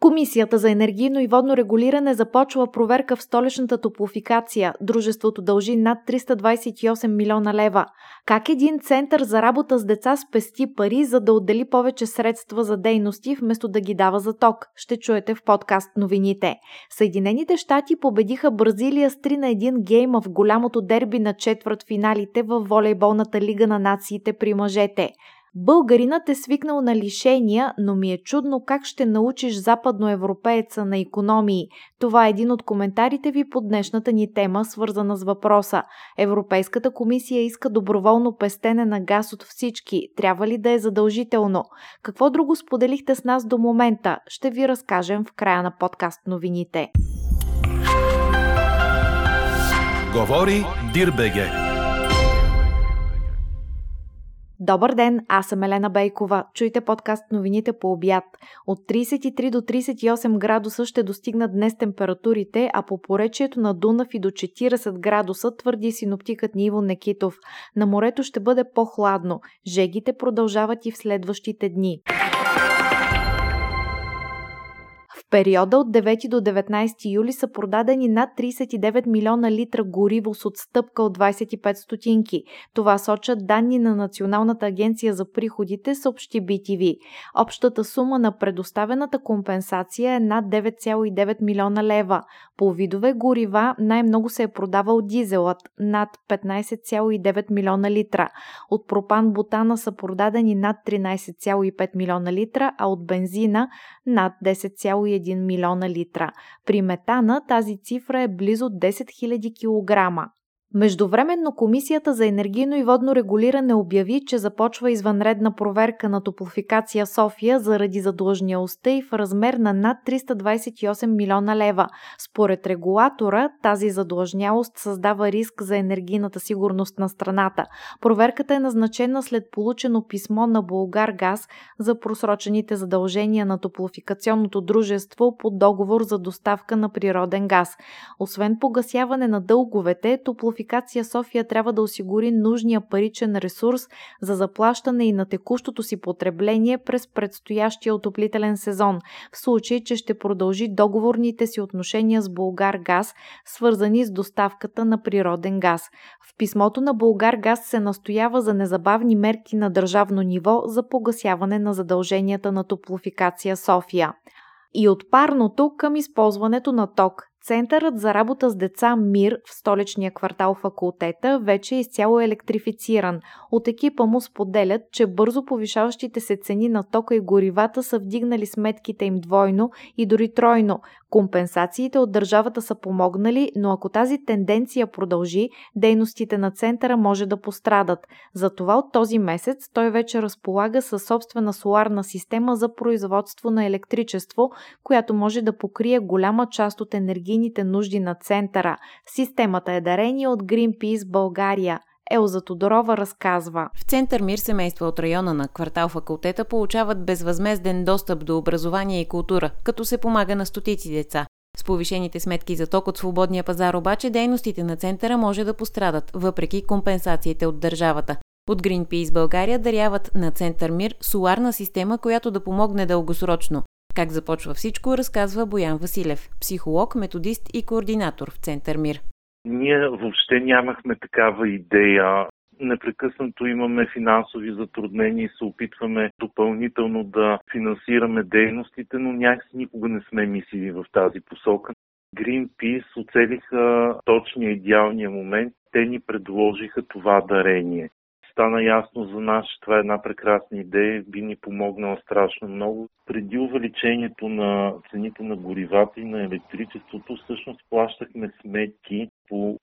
Комисията за енергийно и водно регулиране започва проверка в столичната топлофикация. Дружеството дължи над 328 милиона лева. Как един център за работа с деца спести пари, за да отдели повече средства за дейности, вместо да ги дава за ток? Ще чуете в подкаст новините. Съединените щати победиха Бразилия с 3 на 1 гейма в голямото дерби на четвърт финалите в волейболната лига на нациите при мъжете. Българинът е свикнал на лишения, но ми е чудно как ще научиш западноевропееца на економии. Това е един от коментарите ви по днешната ни тема, свързана с въпроса. Европейската комисия иска доброволно пестене на газ от всички. Трябва ли да е задължително? Какво друго споделихте с нас до момента? Ще ви разкажем в края на подкаст новините. Говори Дирбеге. Добър ден, аз съм Елена Бейкова. Чуйте подкаст новините по обяд. От 33 до 38 градуса ще достигнат днес температурите, а по поречието на Дунав и до 40 градуса твърди синоптикът Ниво Некитов. На морето ще бъде по-хладно. Жегите продължават и в следващите дни периода от 9 до 19 юли са продадени над 39 милиона литра гориво с отстъпка от 25 стотинки. Това сочат данни на Националната агенция за приходите, съобщи BTV. Общата сума на предоставената компенсация е над 9,9 милиона лева. По видове горива най-много се е продавал дизелът – над 15,9 милиона литра. От пропан-бутана са продадени над 13,5 милиона литра, а от бензина – над 10,1 1 милиона литра. При метана тази цифра е близо 10 000 кг. Междувременно Комисията за енергийно и водно регулиране обяви, че започва извънредна проверка на топлофикация София заради задлъжнялостта и в размер на над 328 милиона лева. Според регулатора, тази задлъжнялост създава риск за енергийната сигурност на страната. Проверката е назначена след получено писмо на Булгар Газ за просрочените задължения на топлофикационното дружество по договор за доставка на природен газ. Освен погасяване на дълговете, топлофикационното Топлофикация София трябва да осигури нужния паричен ресурс за заплащане и на текущото си потребление през предстоящия отоплителен сезон, в случай, че ще продължи договорните си отношения с Булгар Газ, свързани с доставката на природен газ. В писмото на Булгар Газ се настоява за незабавни мерки на държавно ниво за погасяване на задълженията на Топлофикация София и от парното към използването на ток. Центърът за работа с деца МИР в столичния квартал факултета вече е изцяло електрифициран. От екипа му споделят, че бързо повишаващите се цени на тока и горивата са вдигнали сметките им двойно и дори тройно. Компенсациите от държавата са помогнали, но ако тази тенденция продължи, дейностите на центъра може да пострадат. Затова от този месец той вече разполага със собствена соларна система за производство на електричество, която може да покрие голяма част от енергията енергийните нужди на центъра. Системата е дарение от Greenpeace България. Елза Тодорова разказва. В Център Мир семейства от района на квартал факултета получават безвъзмезден достъп до образование и култура, като се помага на стотици деца. С повишените сметки за ток от свободния пазар обаче дейностите на центъра може да пострадат, въпреки компенсациите от държавата. От Greenpeace България даряват на Център Мир соларна система, която да помогне дългосрочно. Как започва всичко, разказва Боян Василев, психолог, методист и координатор в Център Мир. Ние въобще нямахме такава идея. Непрекъснато имаме финансови затруднения и се опитваме допълнително да финансираме дейностите, но някакси никога не сме мислили в тази посока. Greenpeace оцелиха точния идеалния момент. Те ни предложиха това дарение стана ясно за нас, че това е една прекрасна идея, би ни помогнала страшно много. Преди увеличението на цените на горивата и на електричеството, всъщност плащахме сметки по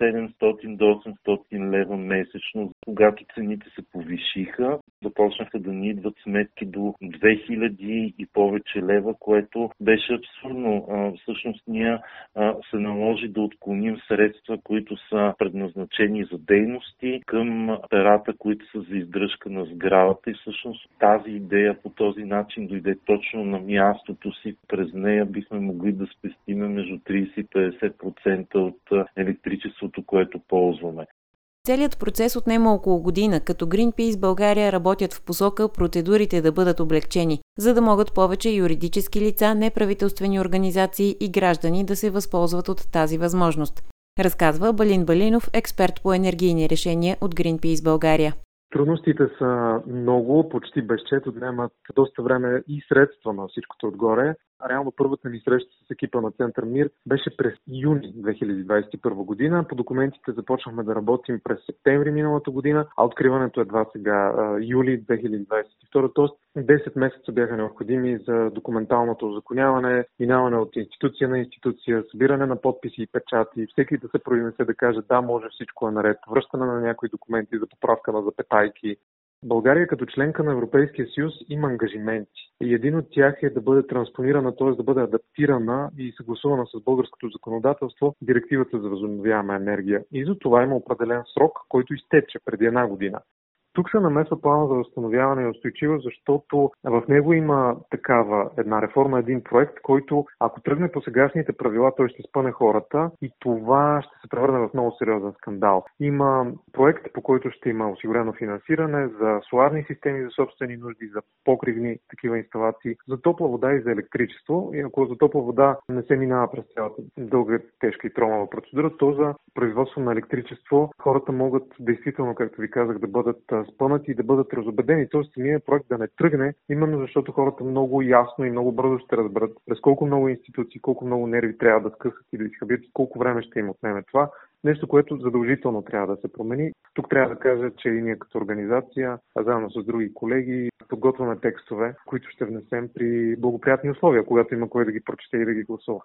6-700 до 800 лева месечно. Когато цените се повишиха, започнаха да ни идват сметки до 2000 и повече лева, което беше абсурдно. Всъщност ние се наложи да отклоним средства, които са предназначени за дейности към перата, които са за издръжка на сградата и всъщност тази идея по този начин дойде точно на мястото си. През нея бихме могли да спестиме между 30 и 50% от електричеството, което ползваме. Целият процес отнема около година, като Greenpeace България работят в посока процедурите да бъдат облегчени, за да могат повече юридически лица, неправителствени организации и граждани да се възползват от тази възможност. Разказва Балин Балинов, експерт по енергийни решения от Greenpeace България. Трудностите са много, почти безчет, отнемат доста време и средства на всичкото отгоре. Реално първата ми среща с екипа на Център Мир беше през юни 2021 година. По документите започнахме да работим през септември миналата година, а откриването едва сега, юли 2022. Тоест 10 месеца бяха необходими за документалното озаконяване, минаване от институция на институция, събиране на подписи и печати, всеки да се произнесе да каже да, може всичко е наред, връщане на някои документи за поправка на запетайки, България като членка на Европейския съюз има ангажименти. И един от тях е да бъде транспонирана, т.е. да бъде адаптирана и съгласувана с българското законодателство директивата за възобновяема енергия. И за това има определен срок, който изтече преди една година. Тук се намесва плана за възстановяване и устойчивост, защото в него има такава една реформа, един проект, който ако тръгне по сегашните правила, той ще спъне хората и това ще се превърне в много сериозен скандал. Има проект, по който ще има осигурено финансиране за соларни системи за собствени нужди, за покривни такива инсталации, за топла вода и за електричество. И ако за топла вода не се минава през цялата дълга, тежка и тромава процедура, то за производство на електричество хората могат действително, както ви казах, да бъдат спънат и да бъдат разобедени. Тоест самия проект да не тръгне, именно защото хората много ясно и много бързо ще разберат през колко много институции, колко много нерви трябва да скъсат и да изхабят, колко време ще им отнеме това. Нещо, което задължително трябва да се промени. Тук трябва да кажа, че и ние като организация, а заедно с други колеги, подготвяме текстове, които ще внесем при благоприятни условия, когато има кой да ги прочете и да ги гласува.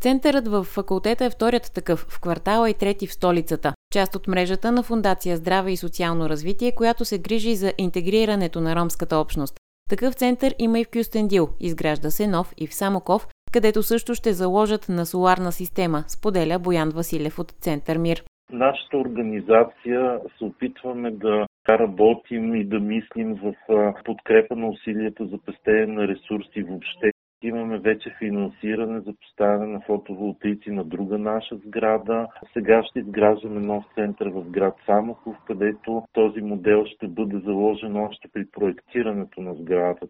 Центърът в факултета е вторият такъв в квартала и трети в столицата. Част от мрежата на Фундация Здраве и социално развитие, която се грижи за интегрирането на ромската общност. Такъв център има и в Кюстендил. Изгражда се нов и в Самоков, където също ще заложат на соларна система, споделя Боян Василев от Център Мир. Нашата организация се опитваме да работим и да мислим в подкрепа на усилията за пестене на ресурси въобще Имаме вече финансиране за поставяне на фотоволтаици на друга наша сграда. Сега ще изграждаме нов център в град Самоков, където този модел ще бъде заложен още при проектирането на сградата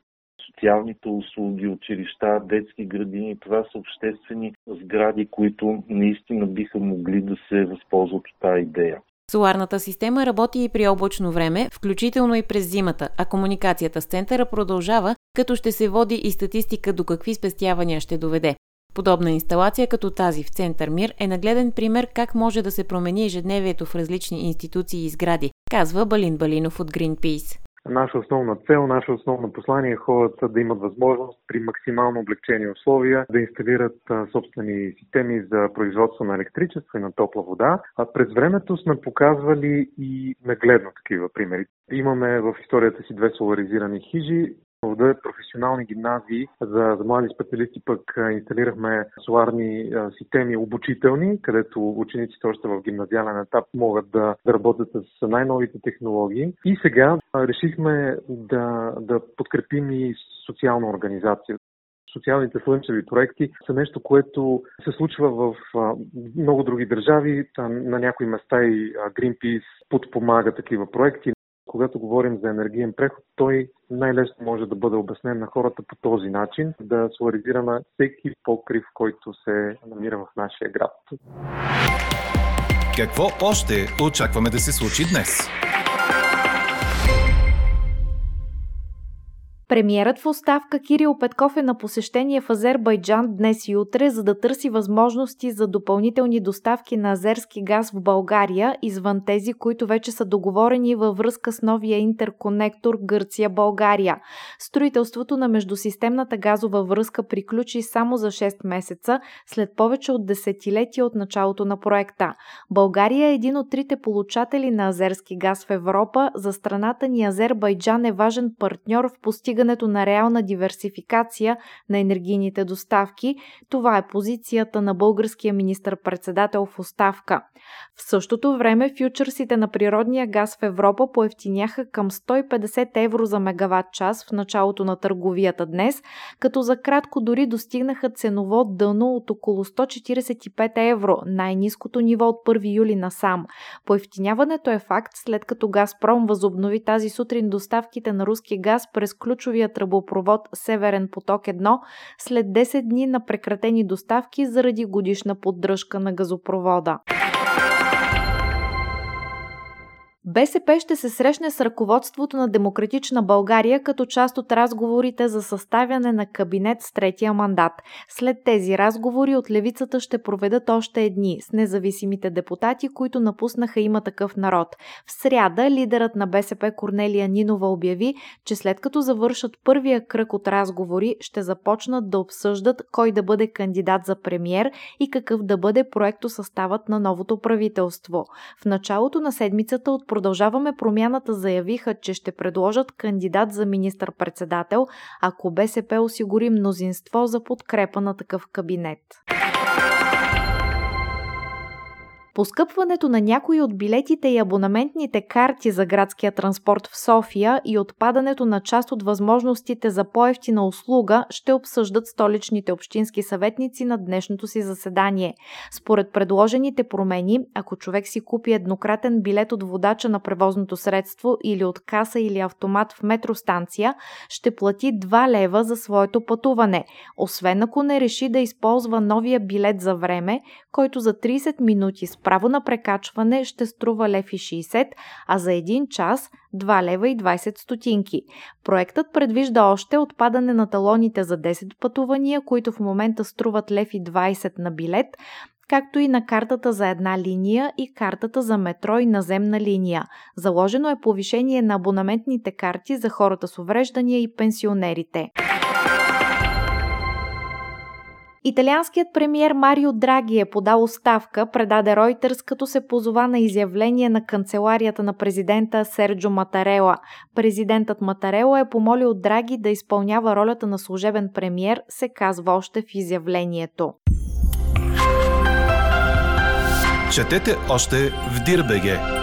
социалните услуги, училища, детски градини. Това са обществени сгради, които наистина биха могли да се възползват от тази идея. Соларната система работи и при облачно време, включително и през зимата, а комуникацията с центъра продължава, като ще се води и статистика до какви спестявания ще доведе. Подобна инсталация като тази в Център Мир е нагледен пример как може да се промени ежедневието в различни институции и сгради, казва Балин Балинов от Greenpeace. Наша основна цел, наше основно послание е хората да имат възможност при максимално облегчени условия да инсталират собствени системи за производство на електричество и на топла вода. А през времето сме показвали и нагледно такива примери. Имаме в историята си две соларизирани хижи, в две професионални гимназии за, за млади специалисти пък инсталирахме соларни системи обучителни, където учениците още в гимназиален етап могат да, да работят с най-новите технологии. И сега решихме да, да подкрепим и социална организация социалните слънчеви проекти са нещо, което се случва в много други държави. На някои места и Greenpeace подпомага такива проекти. Когато говорим за енергиен преход, той най-лесно може да бъде обяснен на хората по този начин, да соларизираме всеки покрив, който се намира в нашия град. Какво още очакваме да се случи днес? Премиерът в оставка Кирил Петков е на посещение в Азербайджан днес и утре, за да търси възможности за допълнителни доставки на азерски газ в България, извън тези, които вече са договорени във връзка с новия интерконектор Гърция-България. Строителството на междусистемната газова връзка приключи само за 6 месеца, след повече от десетилетия от началото на проекта. България е един от трите получатели на азерски газ в Европа. За страната ни Азербайджан е важен партньор в постигането постигането на реална диверсификация на енергийните доставки. Това е позицията на българския министр-председател в оставка. В същото време фьючерсите на природния газ в Европа поевтиняха към 150 евро за мегаватт час в началото на търговията днес, като за кратко дори достигнаха ценово дъно от около 145 евро, най-низкото ниво от 1 юли насам. Поевтиняването е факт след като Газпром възобнови тази сутрин доставките на руски газ през ключовия тръбопровод Северен поток 1 след 10 дни на прекратени доставки заради годишна поддръжка на газопровода. БСП ще се срещне с ръководството на Демократична България като част от разговорите за съставяне на кабинет с третия мандат. След тези разговори от левицата ще проведат още едни с независимите депутати, които напуснаха има такъв народ. В сряда лидерът на БСП Корнелия Нинова обяви, че след като завършат първия кръг от разговори, ще започнат да обсъждат кой да бъде кандидат за премьер и какъв да бъде проекто съставът на новото правителство. В началото на седмицата от Продължаваме промяната заявиха, че ще предложат кандидат за министър-председател, ако БСП осигури мнозинство за подкрепа на такъв кабинет. Поскъпването на някои от билетите и абонаментните карти за градския транспорт в София и отпадането на част от възможностите за по-ефтина услуга ще обсъждат столичните общински съветници на днешното си заседание. Според предложените промени, ако човек си купи еднократен билет от водача на превозното средство или от каса или автомат в метростанция, ще плати 2 лева за своето пътуване, освен ако не реши да използва новия билет за време, който за 30 минути с право на прекачване ще струва лев и 60, а за 1 час 2 лева и 20 стотинки. Проектът предвижда още отпадане на талоните за 10 пътувания, които в момента струват лев и 20 на билет, както и на картата за една линия и картата за метро и наземна линия. Заложено е повишение на абонаментните карти за хората с увреждания и пенсионерите. Италианският премьер Марио Драги е подал оставка, предаде Ройтерс, като се позова на изявление на канцеларията на президента Серджо Матарела. Президентът Матарела е помолил Драги да изпълнява ролята на служебен премьер, се казва още в изявлението. Четете още в Дирбеге!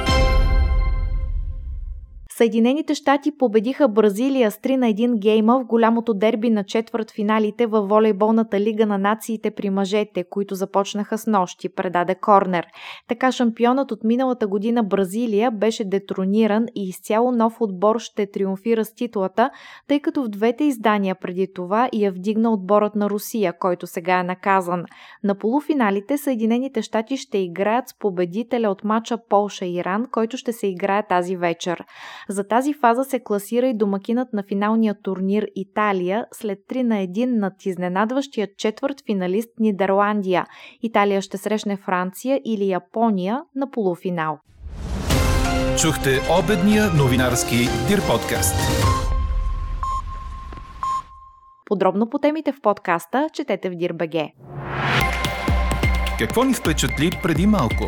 Съединените щати победиха Бразилия с 3 на 1 гейма в голямото дерби на четвърт финалите във волейболната лига на нациите при мъжете, които започнаха с нощи, предаде Корнер. Така шампионът от миналата година Бразилия беше детрониран и изцяло нов отбор ще триумфира с титлата, тъй като в двете издания преди това я вдигна отборът на Русия, който сега е наказан. На полуфиналите Съединените щати ще играят с победителя от матча Полша-Иран, който ще се играе тази вечер. За тази фаза се класира и домакинът на финалния турнир Италия след 3 на 1 над изненадващия четвърт финалист Нидерландия. Италия ще срещне Франция или Япония на полуфинал. Чухте обедния новинарски Дир подкаст. Подробно по темите в подкаста четете в Дирбеге. Какво ни впечатли преди малко?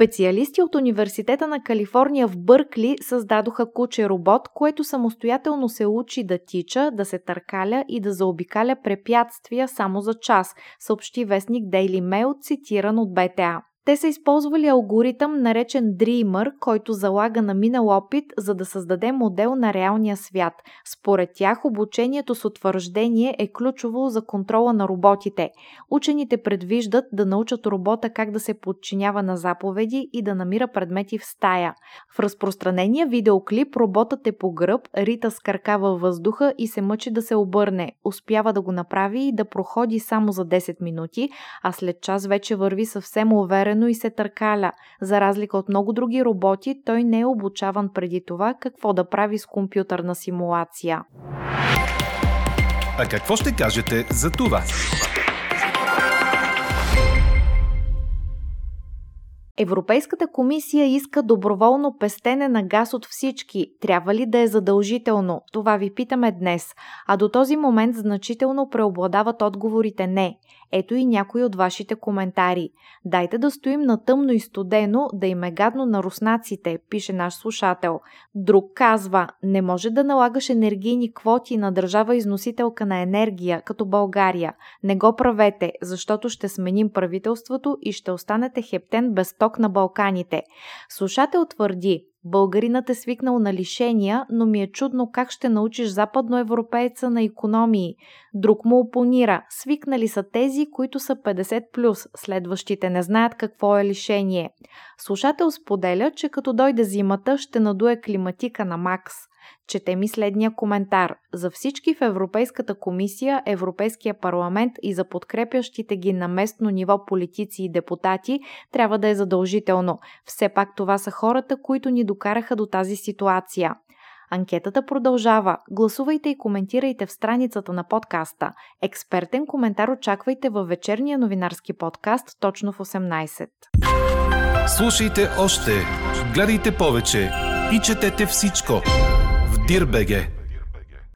Специалисти от Университета на Калифорния в Бъркли създадоха куче робот, което самостоятелно се учи да тича, да се търкаля и да заобикаля препятствия само за час, съобщи вестник Daily Mail, цитиран от БТА. Те са използвали алгоритъм, наречен Dreamer, който залага на минал опит, за да създаде модел на реалния свят. Според тях обучението с утвърждение е ключово за контрола на роботите. Учените предвиждат да научат робота как да се подчинява на заповеди и да намира предмети в стая. В разпространения видеоклип роботът е по гръб, рита с крака във въздуха и се мъчи да се обърне. Успява да го направи и да проходи само за 10 минути, а след час вече върви съвсем уверен уверено и се търкаля. За разлика от много други роботи, той не е обучаван преди това какво да прави с компютърна симулация. А какво ще кажете за това? Европейската комисия иска доброволно пестене на газ от всички. Трябва ли да е задължително? Това ви питаме днес. А до този момент значително преобладават отговорите не. Ето и някои от вашите коментари. Дайте да стоим на тъмно и студено, да им е гадно на руснаците, пише наш слушател. Друг казва, не може да налагаш енергийни квоти на държава износителка на енергия, като България. Не го правете, защото ще сменим правителството и ще останете хептен без ток на Балканите. Слушател твърди, Българинът е свикнал на лишения, но ми е чудно как ще научиш западноевропейца на економии. Друг му опонира. Свикнали са тези, които са 50+, следващите не знаят какво е лишение. Слушател споделя, че като дойде зимата ще надуе климатика на Макс. Чете ми следния коментар. За всички в Европейската комисия, Европейския парламент и за подкрепящите ги на местно ниво политици и депутати трябва да е задължително. Все пак това са хората, които ни докараха до тази ситуация. Анкетата продължава. Гласувайте и коментирайте в страницата на подкаста. Експертен коментар очаквайте във вечерния новинарски подкаст точно в 18. Слушайте още, гледайте повече и четете всичко в Дирбеге.